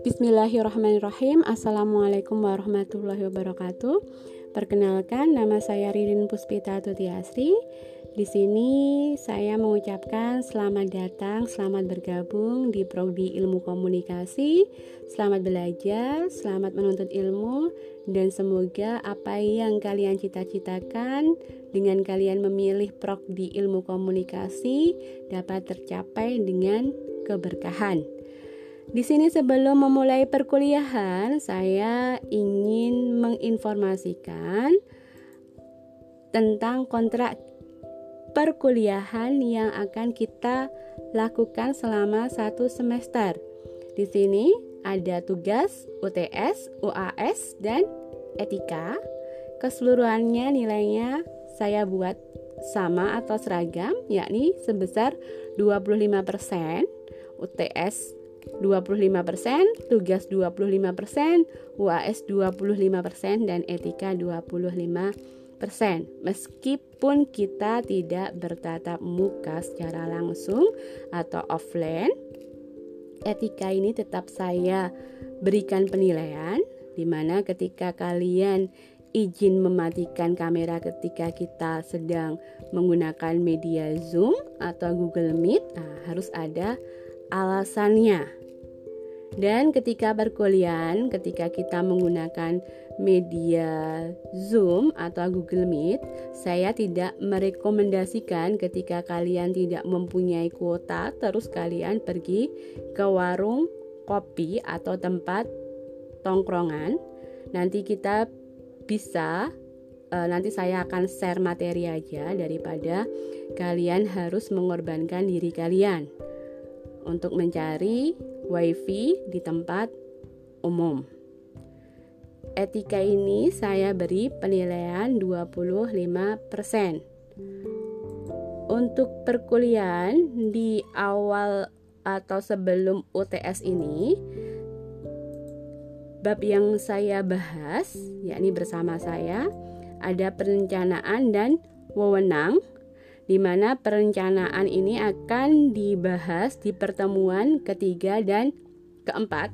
Bismillahirrahmanirrahim. Assalamualaikum warahmatullahi wabarakatuh. Perkenalkan nama saya Ririn Puspita Tutiasri di sini saya mengucapkan selamat datang, selamat bergabung di Prodi Ilmu Komunikasi. Selamat belajar, selamat menuntut ilmu dan semoga apa yang kalian cita-citakan dengan kalian memilih Prodi Ilmu Komunikasi dapat tercapai dengan keberkahan. Di sini sebelum memulai perkuliahan, saya ingin menginformasikan tentang kontrak perkuliahan yang akan kita lakukan selama satu semester. Di sini ada tugas UTS, UAS, dan etika. Keseluruhannya nilainya saya buat sama atau seragam, yakni sebesar 25%, UTS 25%, tugas 25%, UAS 25%, dan etika 25% meskipun kita tidak bertatap muka secara langsung atau offline etika ini tetap saya berikan penilaian di mana ketika kalian izin mematikan kamera ketika kita sedang menggunakan media Zoom atau Google Meet nah, harus ada alasannya. Dan ketika perkuliahan, ketika kita menggunakan media Zoom atau Google Meet, saya tidak merekomendasikan ketika kalian tidak mempunyai kuota, terus kalian pergi ke warung kopi atau tempat tongkrongan. Nanti kita bisa, e, nanti saya akan share materi aja daripada kalian harus mengorbankan diri kalian untuk mencari wifi di tempat umum. Etika ini saya beri penilaian 25%. Untuk perkuliahan di awal atau sebelum UTS ini bab yang saya bahas yakni bersama saya ada perencanaan dan wewenang di mana perencanaan ini akan dibahas di pertemuan ketiga dan keempat.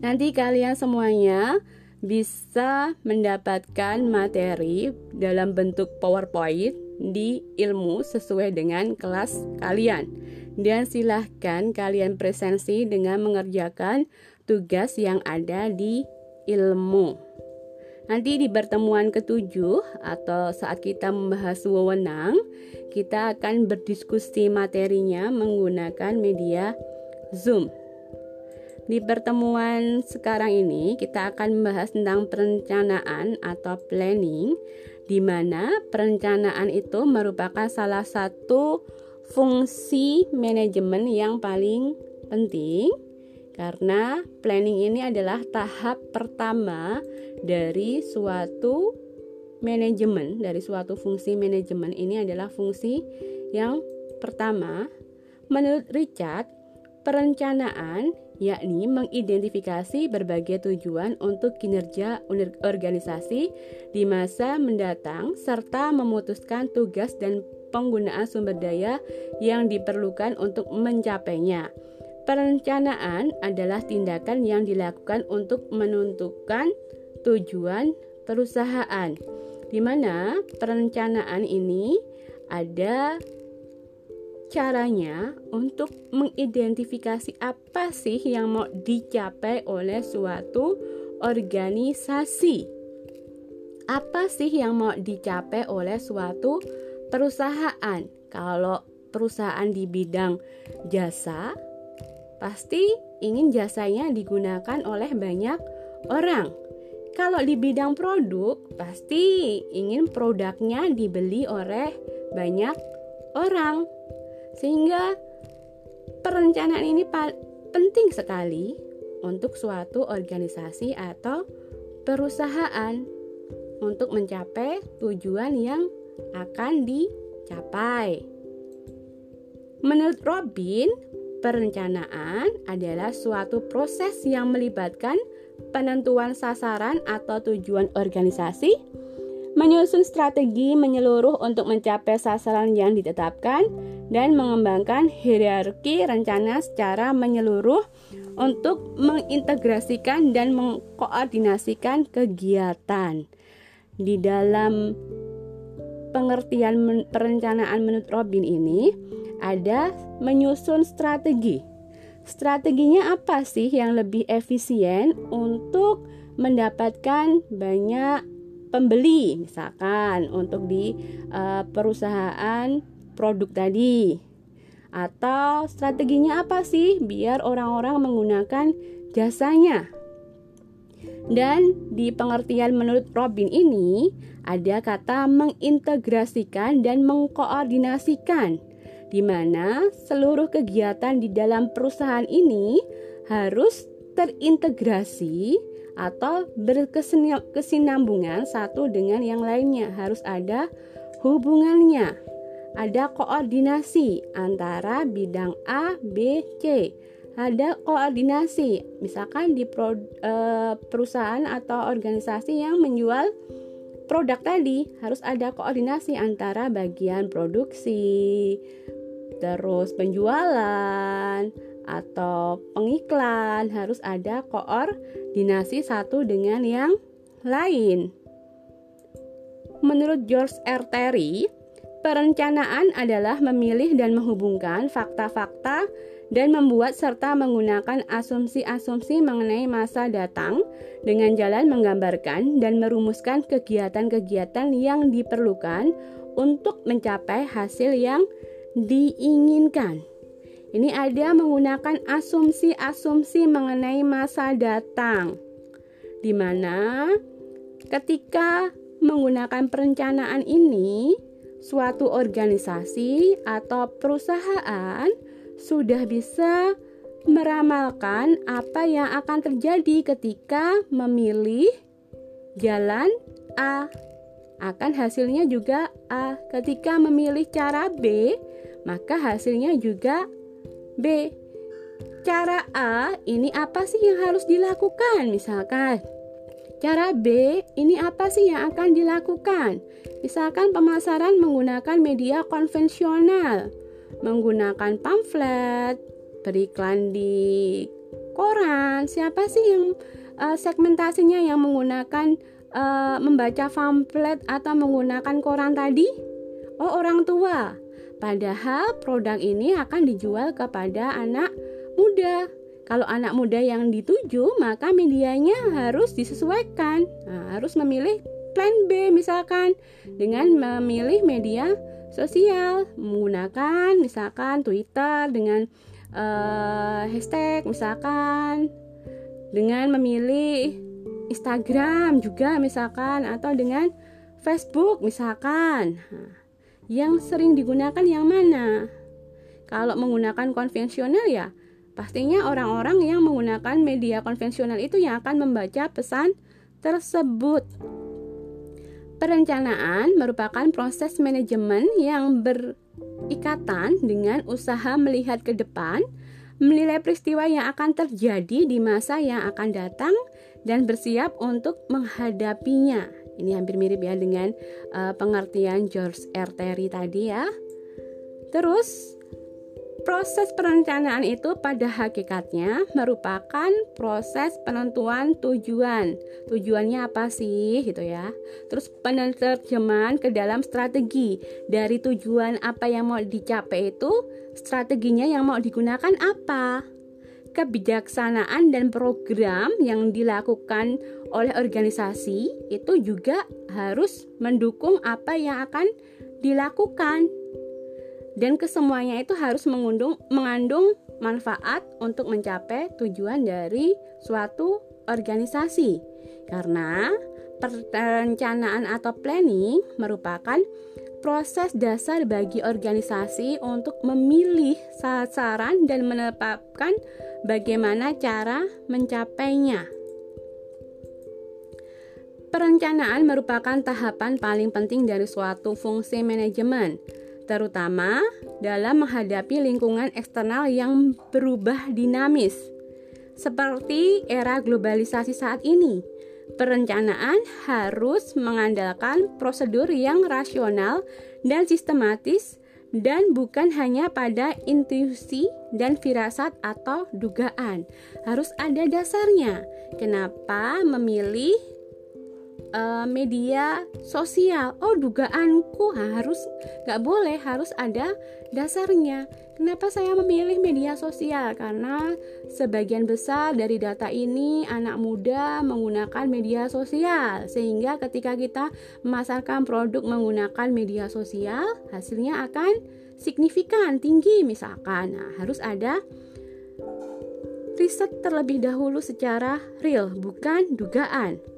Nanti kalian semuanya bisa mendapatkan materi dalam bentuk PowerPoint di ilmu sesuai dengan kelas kalian. Dan silahkan kalian presensi dengan mengerjakan tugas yang ada di ilmu. Nanti di pertemuan ketujuh atau saat kita membahas wewenang, kita akan berdiskusi materinya menggunakan media Zoom. Di pertemuan sekarang ini kita akan membahas tentang perencanaan atau planning di mana perencanaan itu merupakan salah satu fungsi manajemen yang paling penting karena planning ini adalah tahap pertama dari suatu manajemen, dari suatu fungsi manajemen ini adalah fungsi yang pertama. Menurut Richard, perencanaan yakni mengidentifikasi berbagai tujuan untuk kinerja organisasi di masa mendatang serta memutuskan tugas dan penggunaan sumber daya yang diperlukan untuk mencapainya. Perencanaan adalah tindakan yang dilakukan untuk menentukan tujuan perusahaan, di mana perencanaan ini ada caranya untuk mengidentifikasi apa sih yang mau dicapai oleh suatu organisasi. Apa sih yang mau dicapai oleh suatu perusahaan? Kalau perusahaan di bidang jasa, pasti ingin jasanya digunakan oleh banyak orang. Kalau di bidang produk, pasti ingin produknya dibeli oleh banyak orang. Sehingga perencanaan ini penting sekali untuk suatu organisasi atau perusahaan untuk mencapai tujuan yang akan dicapai. Menurut Robin, Perencanaan adalah suatu proses yang melibatkan penentuan sasaran atau tujuan organisasi, menyusun strategi menyeluruh untuk mencapai sasaran yang ditetapkan, dan mengembangkan hierarki rencana secara menyeluruh untuk mengintegrasikan dan mengkoordinasikan kegiatan. Di dalam pengertian perencanaan menurut Robin ini ada menyusun strategi. Strateginya apa sih yang lebih efisien untuk mendapatkan banyak pembeli misalkan untuk di uh, perusahaan produk tadi. Atau strateginya apa sih biar orang-orang menggunakan jasanya? Dan di pengertian menurut Robin ini ada kata mengintegrasikan dan mengkoordinasikan di mana seluruh kegiatan di dalam perusahaan ini harus terintegrasi atau berkesinambungan satu dengan yang lainnya. Harus ada hubungannya ada koordinasi antara bidang A, B, C ada koordinasi misalkan di pro, e, perusahaan atau organisasi yang menjual produk tadi harus ada koordinasi antara bagian produksi terus penjualan atau pengiklan harus ada koordinasi satu dengan yang lain. Menurut George R. Terry, perencanaan adalah memilih dan menghubungkan fakta-fakta dan membuat serta menggunakan asumsi-asumsi mengenai masa datang dengan jalan menggambarkan dan merumuskan kegiatan-kegiatan yang diperlukan untuk mencapai hasil yang diinginkan. Ini ada menggunakan asumsi-asumsi mengenai masa datang, di mana ketika menggunakan perencanaan ini, suatu organisasi atau perusahaan sudah bisa meramalkan apa yang akan terjadi ketika memilih jalan A. Akan hasilnya juga A. Ketika memilih cara B, maka hasilnya juga B. Cara A ini apa sih yang harus dilakukan? Misalkan Cara B, ini apa sih yang akan dilakukan? Misalkan pemasaran menggunakan media konvensional, menggunakan pamflet, beriklan di koran. Siapa sih yang uh, segmentasinya yang menggunakan uh, membaca pamflet atau menggunakan koran tadi? Oh, orang tua. Padahal produk ini akan dijual kepada anak muda. Kalau anak muda yang dituju, maka medianya harus disesuaikan. Nah, harus memilih plan B misalkan dengan memilih media sosial menggunakan misalkan Twitter dengan uh, hashtag misalkan dengan memilih Instagram juga misalkan atau dengan Facebook misalkan. Nah, yang sering digunakan yang mana? Kalau menggunakan konvensional ya, pastinya orang-orang yang menggunakan media konvensional itu yang akan membaca pesan tersebut. Perencanaan merupakan proses manajemen yang berikatan dengan usaha melihat ke depan, menilai peristiwa yang akan terjadi di masa yang akan datang, dan bersiap untuk menghadapinya. Ini hampir mirip ya dengan uh, pengertian George R. Terry tadi ya. Terus proses perencanaan itu pada hakikatnya merupakan proses penentuan tujuan. Tujuannya apa sih gitu ya. Terus penerjemahan ke dalam strategi. Dari tujuan apa yang mau dicapai itu, strateginya yang mau digunakan apa? kebijaksanaan dan program yang dilakukan oleh organisasi itu juga harus mendukung apa yang akan dilakukan. Dan kesemuanya itu harus mengundung, mengandung manfaat untuk mencapai tujuan dari suatu organisasi. Karena perencanaan atau planning merupakan proses dasar bagi organisasi untuk memilih sasaran dan menetapkan bagaimana cara mencapainya. Perencanaan merupakan tahapan paling penting dari suatu fungsi manajemen, terutama dalam menghadapi lingkungan eksternal yang berubah dinamis. Seperti era globalisasi saat ini, Perencanaan harus mengandalkan prosedur yang rasional dan sistematis dan bukan hanya pada intuisi dan firasat atau dugaan. Harus ada dasarnya. Kenapa memilih uh, media sosial. Oh, dugaanku harus nggak boleh, harus ada dasarnya. Kenapa saya memilih media sosial? Karena sebagian besar dari data ini anak muda menggunakan media sosial, sehingga ketika kita memasarkan produk menggunakan media sosial, hasilnya akan signifikan tinggi misalkan. Nah, harus ada riset terlebih dahulu secara real, bukan dugaan.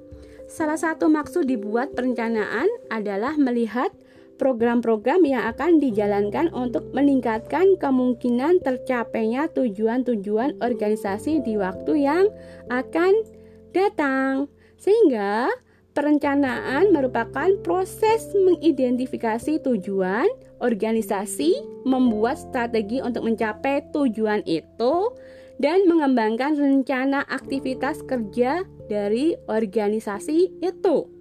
Salah satu maksud dibuat perencanaan adalah melihat program-program yang akan dijalankan untuk meningkatkan kemungkinan tercapainya tujuan-tujuan organisasi di waktu yang akan datang. Sehingga perencanaan merupakan proses mengidentifikasi tujuan organisasi, membuat strategi untuk mencapai tujuan itu, dan mengembangkan rencana aktivitas kerja dari organisasi itu.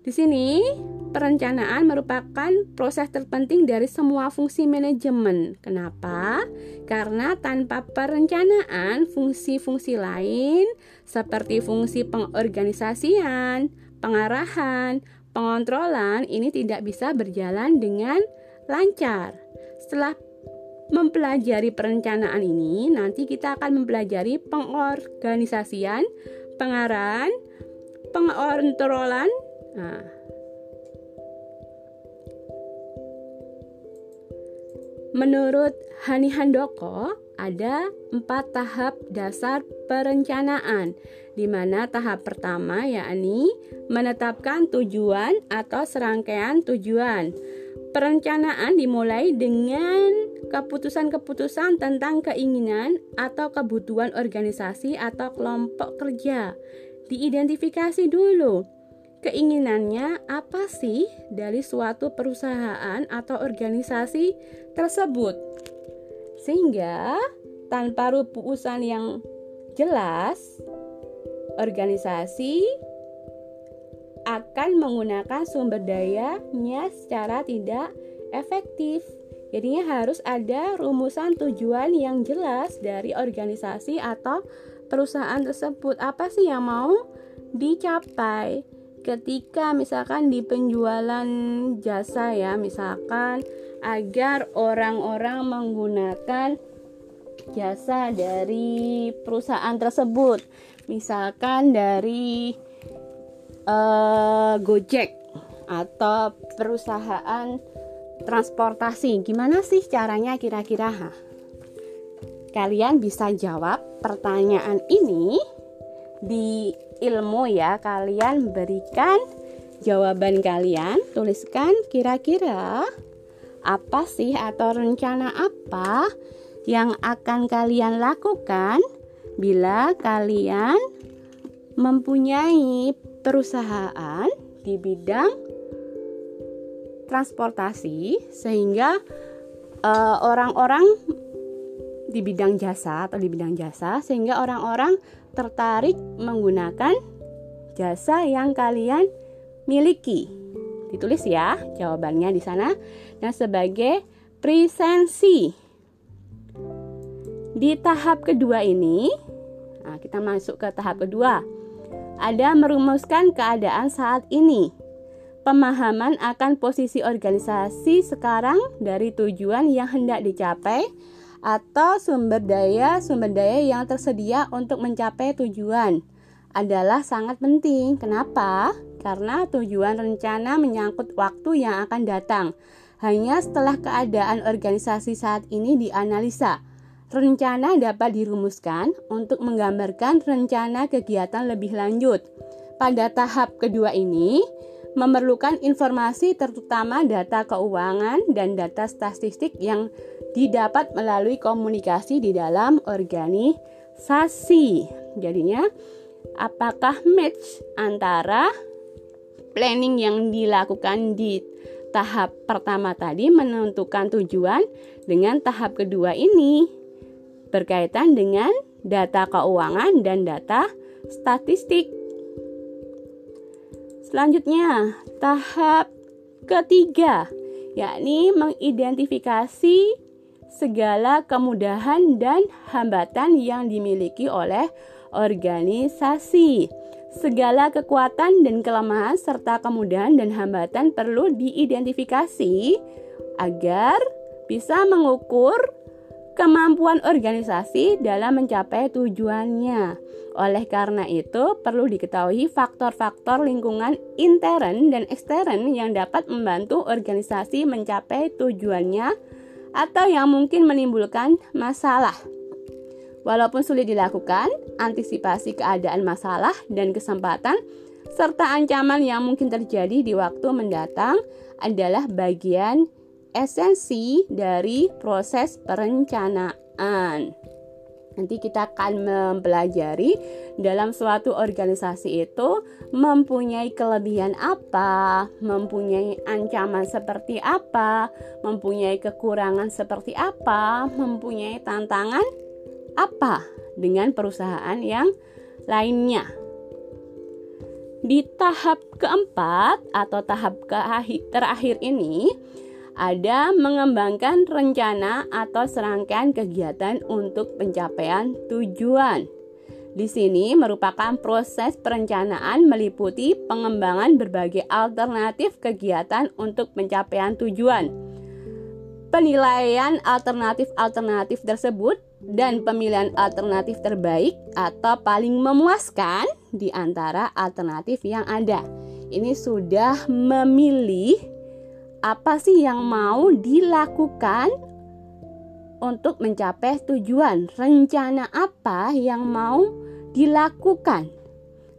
Di sini, perencanaan merupakan proses terpenting dari semua fungsi manajemen. Kenapa? Karena tanpa perencanaan, fungsi-fungsi lain seperti fungsi pengorganisasian, pengarahan, pengontrolan ini tidak bisa berjalan dengan lancar. Setelah mempelajari perencanaan ini, nanti kita akan mempelajari pengorganisasian, pengarahan, pengontrolan. Nah, Menurut Hani Handoko, ada empat tahap dasar perencanaan, di mana tahap pertama yakni menetapkan tujuan atau serangkaian tujuan. Perencanaan dimulai dengan keputusan-keputusan tentang keinginan atau kebutuhan organisasi atau kelompok kerja. Diidentifikasi dulu keinginannya apa sih dari suatu perusahaan atau organisasi tersebut. Sehingga tanpa rumusan yang jelas, organisasi akan menggunakan sumber dayanya secara tidak efektif. Jadinya harus ada rumusan tujuan yang jelas dari organisasi atau perusahaan tersebut. Apa sih yang mau dicapai? Ketika misalkan di penjualan jasa ya, misalkan agar orang-orang menggunakan jasa dari perusahaan tersebut. Misalkan dari uh, Gojek atau perusahaan transportasi. Gimana sih caranya kira-kira? Kalian bisa jawab pertanyaan ini di ilmu ya. Kalian berikan jawaban kalian, tuliskan kira-kira apa sih atau rencana apa yang akan kalian lakukan bila kalian mempunyai perusahaan di bidang transportasi sehingga eh, orang-orang uh, di bidang jasa atau di bidang jasa sehingga orang-orang tertarik menggunakan jasa yang kalian miliki. Ditulis ya jawabannya di sana. Nah, sebagai presensi di tahap kedua ini, nah kita masuk ke tahap kedua ada merumuskan keadaan saat ini. Pemahaman akan posisi organisasi sekarang dari tujuan yang hendak dicapai atau sumber daya sumber daya yang tersedia untuk mencapai tujuan adalah sangat penting. Kenapa? Karena tujuan rencana menyangkut waktu yang akan datang. Hanya setelah keadaan organisasi saat ini dianalisa, Rencana dapat dirumuskan untuk menggambarkan rencana kegiatan lebih lanjut. Pada tahap kedua ini, memerlukan informasi terutama data keuangan dan data statistik yang didapat melalui komunikasi di dalam organisasi. Jadinya, apakah match antara planning yang dilakukan di tahap pertama tadi menentukan tujuan dengan tahap kedua ini? Berkaitan dengan data keuangan dan data statistik. Selanjutnya, tahap ketiga, yakni mengidentifikasi segala kemudahan dan hambatan yang dimiliki oleh organisasi. Segala kekuatan dan kelemahan serta kemudahan dan hambatan perlu diidentifikasi agar bisa mengukur kemampuan organisasi dalam mencapai tujuannya. Oleh karena itu, perlu diketahui faktor-faktor lingkungan intern dan ekstern yang dapat membantu organisasi mencapai tujuannya atau yang mungkin menimbulkan masalah. Walaupun sulit dilakukan, antisipasi keadaan masalah dan kesempatan serta ancaman yang mungkin terjadi di waktu mendatang adalah bagian esensi dari proses perencanaan. Nanti kita akan mempelajari dalam suatu organisasi itu mempunyai kelebihan apa, mempunyai ancaman seperti apa, mempunyai kekurangan seperti apa, mempunyai tantangan apa dengan perusahaan yang lainnya. Di tahap keempat atau tahap terakhir ini, ada mengembangkan rencana atau serangkaian kegiatan untuk pencapaian tujuan. Di sini merupakan proses perencanaan meliputi pengembangan berbagai alternatif kegiatan untuk pencapaian tujuan. Penilaian alternatif-alternatif tersebut dan pemilihan alternatif terbaik atau paling memuaskan di antara alternatif yang ada. Ini sudah memilih apa sih yang mau dilakukan untuk mencapai tujuan? Rencana apa yang mau dilakukan?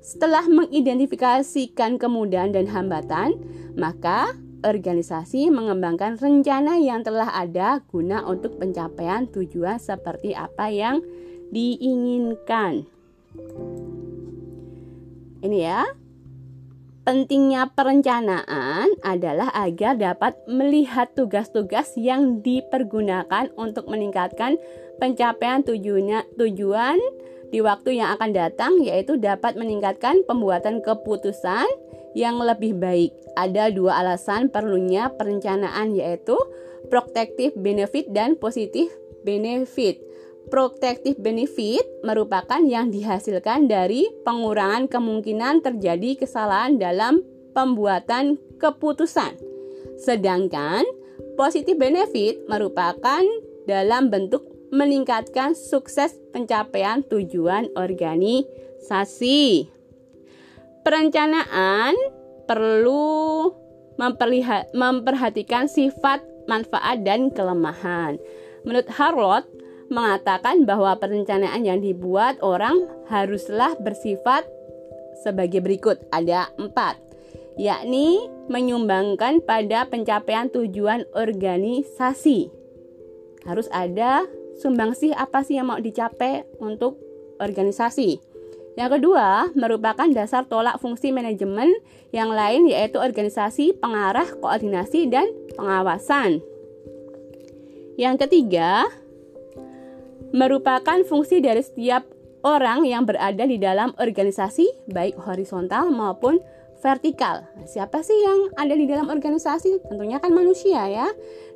Setelah mengidentifikasikan kemudahan dan hambatan, maka organisasi mengembangkan rencana yang telah ada guna untuk pencapaian tujuan seperti apa yang diinginkan. Ini ya, Pentingnya perencanaan adalah agar dapat melihat tugas-tugas yang dipergunakan untuk meningkatkan pencapaian tujuannya, tujuan di waktu yang akan datang yaitu dapat meningkatkan pembuatan keputusan yang lebih baik. Ada dua alasan perlunya perencanaan yaitu protective benefit dan positif benefit. Protective benefit merupakan yang dihasilkan dari pengurangan kemungkinan terjadi kesalahan dalam pembuatan keputusan. Sedangkan positif benefit merupakan dalam bentuk meningkatkan sukses pencapaian tujuan organisasi. Perencanaan perlu memperhatikan sifat, manfaat, dan kelemahan. Menurut Harrod, mengatakan bahwa perencanaan yang dibuat orang haruslah bersifat sebagai berikut. Ada empat, yakni menyumbangkan pada pencapaian tujuan organisasi. Harus ada sumbangsih apa sih yang mau dicapai untuk organisasi. Yang kedua, merupakan dasar tolak fungsi manajemen yang lain yaitu organisasi, pengarah, koordinasi, dan pengawasan. Yang ketiga, merupakan fungsi dari setiap orang yang berada di dalam organisasi, baik horizontal maupun vertikal. Nah, siapa sih yang ada di dalam organisasi? Tentunya kan manusia ya.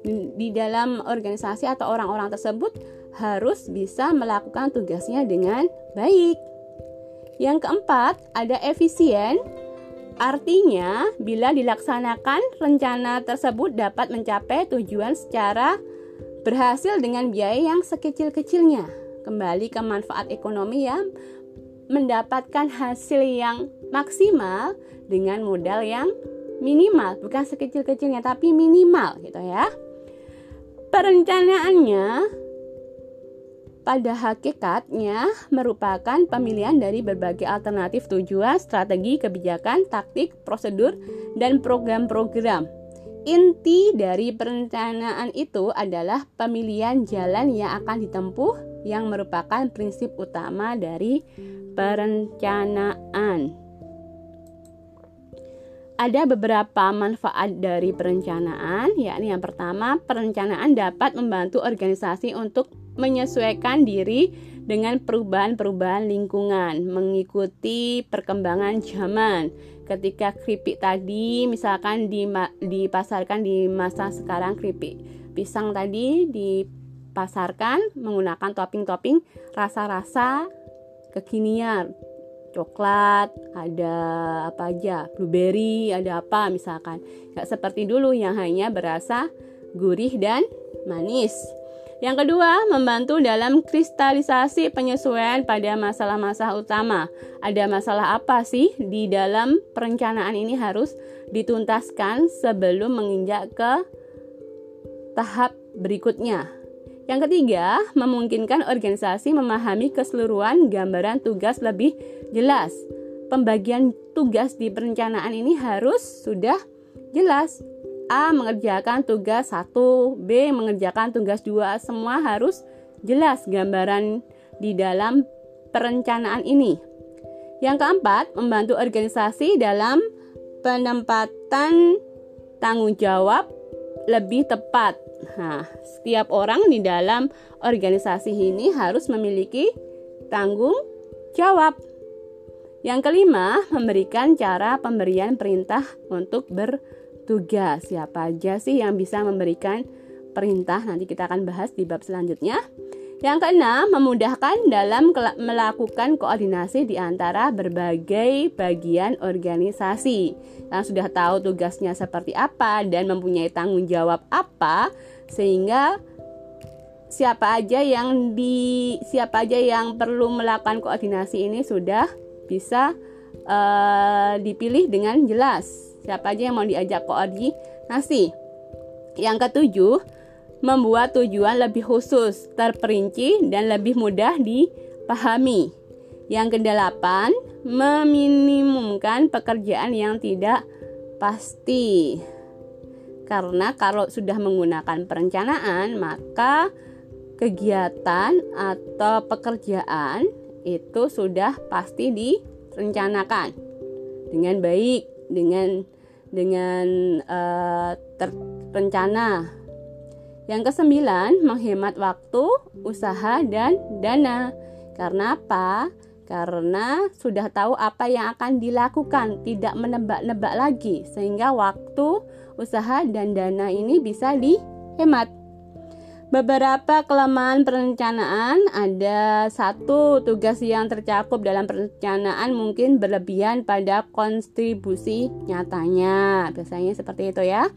Di, dalam organisasi atau orang-orang tersebut harus bisa melakukan tugasnya dengan baik. Yang keempat, ada efisien. Artinya, bila dilaksanakan, rencana tersebut dapat mencapai tujuan secara berhasil dengan biaya yang sekecil-kecilnya. Kembali ke manfaat ekonomi yang mendapatkan hasil yang maksimal dengan modal yang minimal, bukan sekecil-kecilnya tapi minimal gitu ya. Perencanaannya pada hakikatnya merupakan pemilihan dari berbagai alternatif tujuan, strategi, kebijakan, taktik, prosedur, dan program-program Inti dari perencanaan itu adalah pemilihan jalan yang akan ditempuh yang merupakan prinsip utama dari perencanaan. Ada beberapa manfaat dari perencanaan, yakni yang pertama, perencanaan dapat membantu organisasi untuk menyesuaikan diri dengan perubahan-perubahan lingkungan, mengikuti perkembangan zaman. Ketika keripik tadi misalkan dipasarkan di masa sekarang keripik pisang tadi dipasarkan menggunakan topping-topping rasa-rasa kekinian coklat, ada apa aja, blueberry, ada apa misalkan. Gak seperti dulu yang hanya berasa gurih dan manis. Yang kedua, membantu dalam kristalisasi penyesuaian pada masalah-masalah utama. Ada masalah apa sih di dalam perencanaan ini harus dituntaskan sebelum menginjak ke tahap berikutnya. Yang ketiga, memungkinkan organisasi memahami keseluruhan gambaran tugas lebih jelas. Pembagian tugas di perencanaan ini harus sudah jelas A mengerjakan tugas 1, B mengerjakan tugas 2, semua harus jelas gambaran di dalam perencanaan ini. Yang keempat, membantu organisasi dalam penempatan tanggung jawab lebih tepat. Nah, setiap orang di dalam organisasi ini harus memiliki tanggung jawab. Yang kelima, memberikan cara pemberian perintah untuk ber tugas. Siapa aja sih yang bisa memberikan perintah? Nanti kita akan bahas di bab selanjutnya. Yang keenam, memudahkan dalam melakukan koordinasi di antara berbagai bagian organisasi. Yang sudah tahu tugasnya seperti apa dan mempunyai tanggung jawab apa, sehingga siapa aja yang di siapa aja yang perlu melakukan koordinasi ini sudah bisa uh, dipilih dengan jelas siapa aja yang mau diajak koordinasi. Yang ketujuh, membuat tujuan lebih khusus, terperinci, dan lebih mudah dipahami. Yang kedelapan, meminimumkan pekerjaan yang tidak pasti. Karena kalau sudah menggunakan perencanaan, maka kegiatan atau pekerjaan itu sudah pasti direncanakan dengan baik, dengan dengan uh, terencana. Yang kesembilan, menghemat waktu, usaha, dan dana. Karena apa? Karena sudah tahu apa yang akan dilakukan, tidak menebak-nebak lagi, sehingga waktu, usaha, dan dana ini bisa dihemat. Beberapa kelemahan perencanaan ada satu tugas yang tercakup dalam perencanaan mungkin berlebihan pada kontribusi nyatanya. Biasanya seperti itu ya.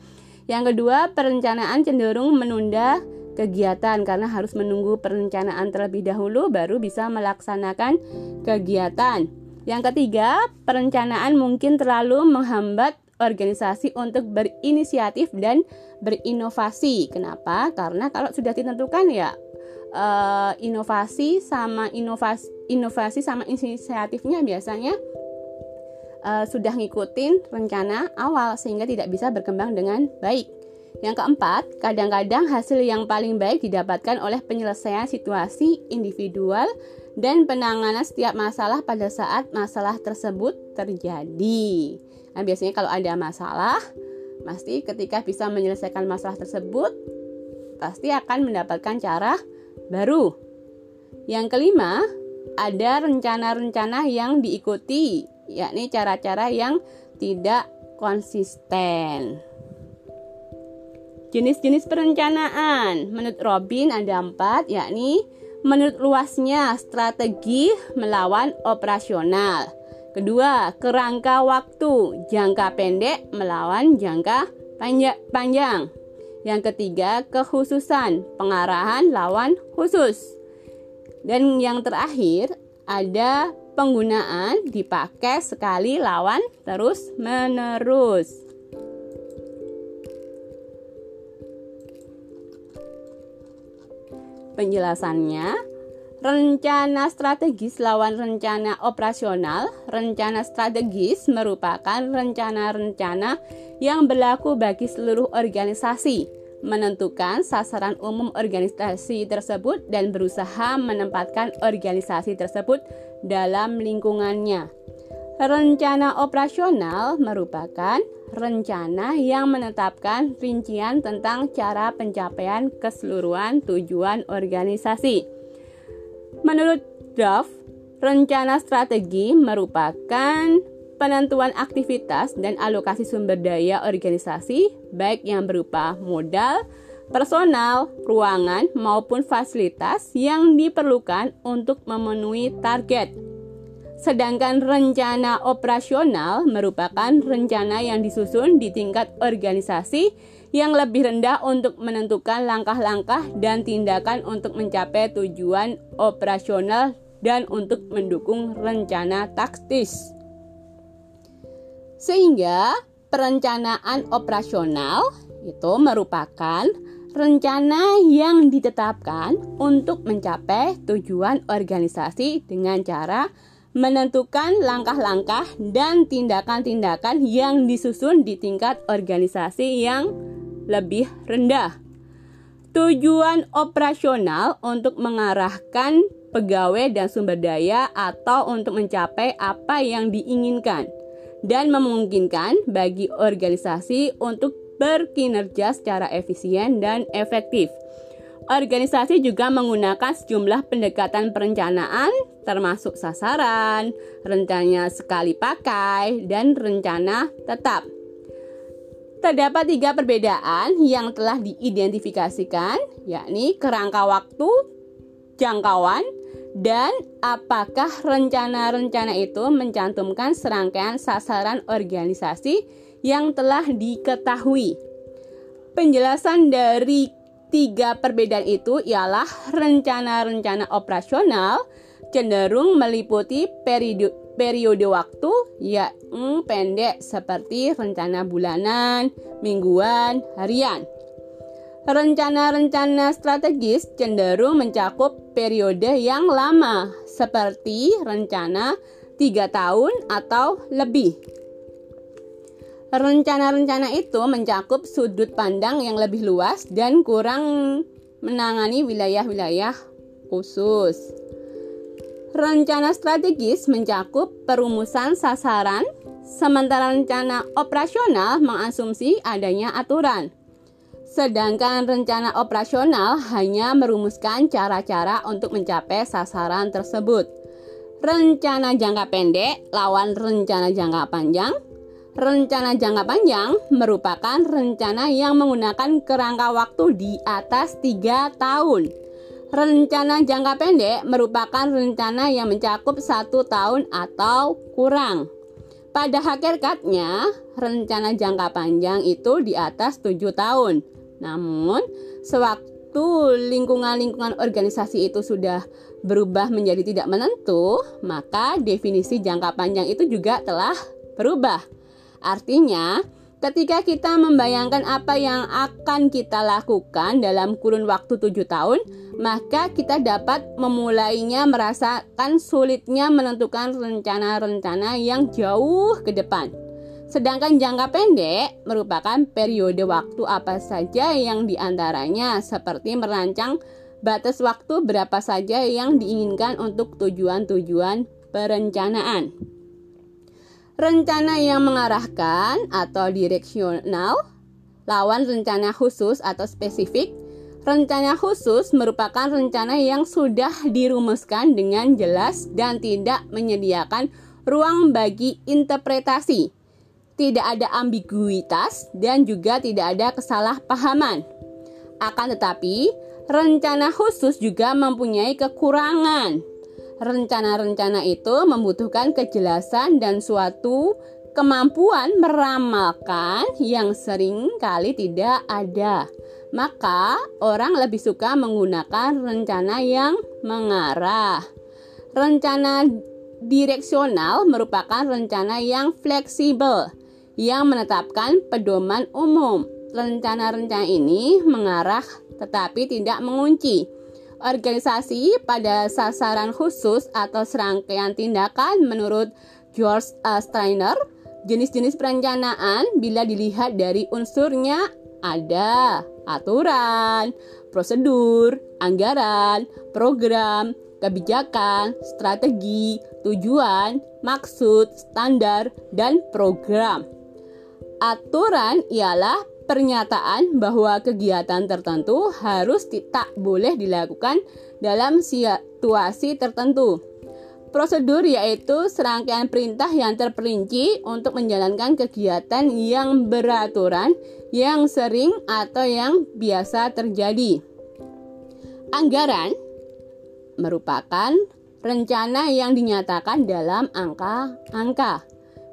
Yang kedua, perencanaan cenderung menunda kegiatan karena harus menunggu perencanaan terlebih dahulu baru bisa melaksanakan kegiatan. Yang ketiga, perencanaan mungkin terlalu menghambat organisasi untuk berinisiatif dan berinovasi. Kenapa? Karena kalau sudah ditentukan ya uh, inovasi sama inovasi inovasi sama inisiatifnya biasanya uh, sudah ngikutin rencana awal sehingga tidak bisa berkembang dengan baik. Yang keempat, kadang-kadang hasil yang paling baik didapatkan oleh penyelesaian situasi individual dan penanganan setiap masalah pada saat masalah tersebut terjadi. Nah, biasanya kalau ada masalah, pasti ketika bisa menyelesaikan masalah tersebut, pasti akan mendapatkan cara baru. Yang kelima, ada rencana-rencana yang diikuti, yakni cara-cara yang tidak konsisten. Jenis-jenis perencanaan menurut Robin ada empat, yakni menurut luasnya strategi melawan operasional. Kedua, kerangka waktu jangka pendek melawan jangka panjang. Yang ketiga, kekhususan pengarahan lawan khusus. Dan yang terakhir, ada penggunaan dipakai sekali lawan terus menerus. Penjelasannya, rencana strategis lawan rencana operasional. Rencana strategis merupakan rencana-rencana yang berlaku bagi seluruh organisasi, menentukan sasaran umum organisasi tersebut dan berusaha menempatkan organisasi tersebut dalam lingkungannya. Rencana operasional merupakan rencana yang menetapkan rincian tentang cara pencapaian keseluruhan tujuan organisasi. Menurut draft, rencana strategi merupakan penentuan aktivitas dan alokasi sumber daya organisasi, baik yang berupa modal, personal, ruangan, maupun fasilitas yang diperlukan untuk memenuhi target. Sedangkan rencana operasional merupakan rencana yang disusun di tingkat organisasi yang lebih rendah untuk menentukan langkah-langkah dan tindakan untuk mencapai tujuan operasional dan untuk mendukung rencana taktis. Sehingga perencanaan operasional itu merupakan rencana yang ditetapkan untuk mencapai tujuan organisasi dengan cara menentukan langkah-langkah dan tindakan-tindakan yang disusun di tingkat organisasi yang lebih rendah. Tujuan operasional untuk mengarahkan pegawai dan sumber daya atau untuk mencapai apa yang diinginkan dan memungkinkan bagi organisasi untuk berkinerja secara efisien dan efektif. Organisasi juga menggunakan sejumlah pendekatan perencanaan termasuk sasaran, rencana sekali pakai, dan rencana tetap. Terdapat tiga perbedaan yang telah diidentifikasikan, yakni kerangka waktu, jangkauan, dan apakah rencana-rencana itu mencantumkan serangkaian sasaran organisasi yang telah diketahui. Penjelasan dari tiga perbedaan itu ialah rencana-rencana operasional cenderung meliputi periode, periode waktu yang pendek seperti rencana bulanan, mingguan, harian. Rencana-rencana strategis cenderung mencakup periode yang lama, seperti rencana tiga tahun atau lebih. Rencana-rencana itu mencakup sudut pandang yang lebih luas dan kurang menangani wilayah-wilayah khusus. Rencana strategis mencakup perumusan sasaran, sementara rencana operasional mengasumsi adanya aturan. Sedangkan rencana operasional hanya merumuskan cara-cara untuk mencapai sasaran tersebut. Rencana jangka pendek lawan rencana jangka panjang. Rencana jangka panjang merupakan rencana yang menggunakan kerangka waktu di atas 3 tahun. Rencana jangka pendek merupakan rencana yang mencakup satu tahun atau kurang. Pada hakikatnya, rencana jangka panjang itu di atas 7 tahun. Namun, sewaktu lingkungan-lingkungan organisasi itu sudah berubah menjadi tidak menentu, maka definisi jangka panjang itu juga telah berubah. Artinya, ketika kita membayangkan apa yang akan kita lakukan dalam kurun waktu tujuh tahun, maka kita dapat memulainya merasakan sulitnya menentukan rencana-rencana yang jauh ke depan. Sedangkan jangka pendek merupakan periode waktu apa saja yang di antaranya seperti merancang batas waktu berapa saja yang diinginkan untuk tujuan-tujuan perencanaan. Rencana yang mengarahkan atau direksional lawan rencana khusus atau spesifik. Rencana khusus merupakan rencana yang sudah dirumuskan dengan jelas dan tidak menyediakan ruang bagi interpretasi tidak ada ambiguitas dan juga tidak ada kesalahpahaman. Akan tetapi, rencana khusus juga mempunyai kekurangan. Rencana-rencana itu membutuhkan kejelasan dan suatu kemampuan meramalkan yang sering kali tidak ada. Maka, orang lebih suka menggunakan rencana yang mengarah. Rencana direksional merupakan rencana yang fleksibel yang menetapkan pedoman umum. Rencana-rencana ini mengarah tetapi tidak mengunci. Organisasi pada sasaran khusus atau serangkaian tindakan menurut George uh, Steiner, jenis-jenis perencanaan bila dilihat dari unsurnya ada aturan, prosedur, anggaran, program, kebijakan, strategi, tujuan, maksud, standar, dan program. Aturan ialah pernyataan bahwa kegiatan tertentu harus tak boleh dilakukan dalam situasi tertentu. Prosedur yaitu serangkaian perintah yang terperinci untuk menjalankan kegiatan yang beraturan, yang sering atau yang biasa terjadi. Anggaran merupakan rencana yang dinyatakan dalam angka-angka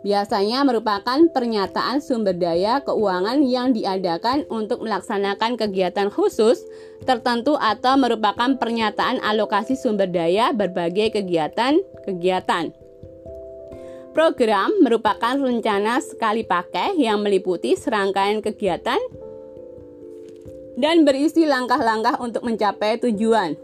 biasanya merupakan pernyataan sumber daya keuangan yang diadakan untuk melaksanakan kegiatan khusus tertentu atau merupakan pernyataan alokasi sumber daya berbagai kegiatan-kegiatan. Program merupakan rencana sekali pakai yang meliputi serangkaian kegiatan dan berisi langkah-langkah untuk mencapai tujuan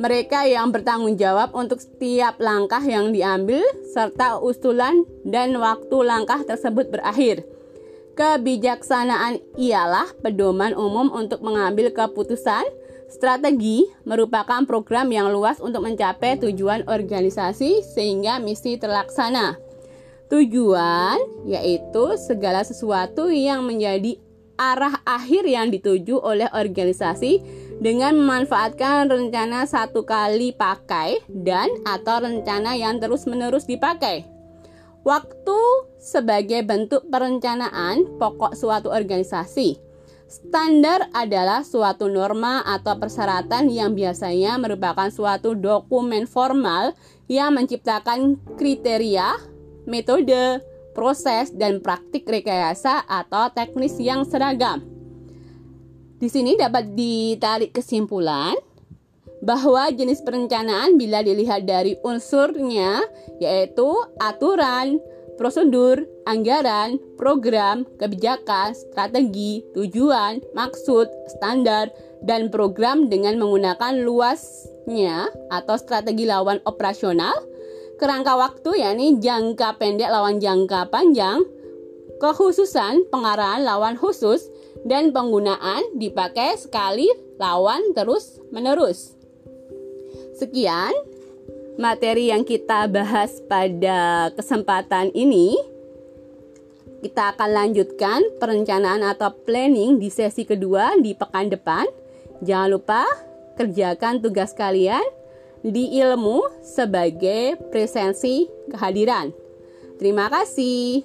mereka yang bertanggung jawab untuk setiap langkah yang diambil, serta usulan dan waktu langkah tersebut berakhir. Kebijaksanaan ialah pedoman umum untuk mengambil keputusan. Strategi merupakan program yang luas untuk mencapai tujuan organisasi sehingga misi terlaksana. Tujuan yaitu segala sesuatu yang menjadi arah akhir yang dituju oleh organisasi dengan memanfaatkan rencana satu kali pakai dan atau rencana yang terus-menerus dipakai. Waktu sebagai bentuk perencanaan pokok suatu organisasi. Standar adalah suatu norma atau persyaratan yang biasanya merupakan suatu dokumen formal yang menciptakan kriteria, metode, proses, dan praktik rekayasa atau teknis yang seragam. Di sini dapat ditarik kesimpulan bahwa jenis perencanaan bila dilihat dari unsurnya yaitu aturan, prosedur, anggaran, program, kebijakan, strategi, tujuan, maksud, standar, dan program dengan menggunakan luasnya atau strategi lawan operasional, kerangka waktu yakni jangka pendek lawan jangka panjang, kekhususan pengarahan lawan khusus, dan penggunaan dipakai sekali lawan terus menerus. Sekian materi yang kita bahas pada kesempatan ini. Kita akan lanjutkan perencanaan atau planning di sesi kedua di pekan depan. Jangan lupa kerjakan tugas kalian di ilmu sebagai presensi kehadiran. Terima kasih.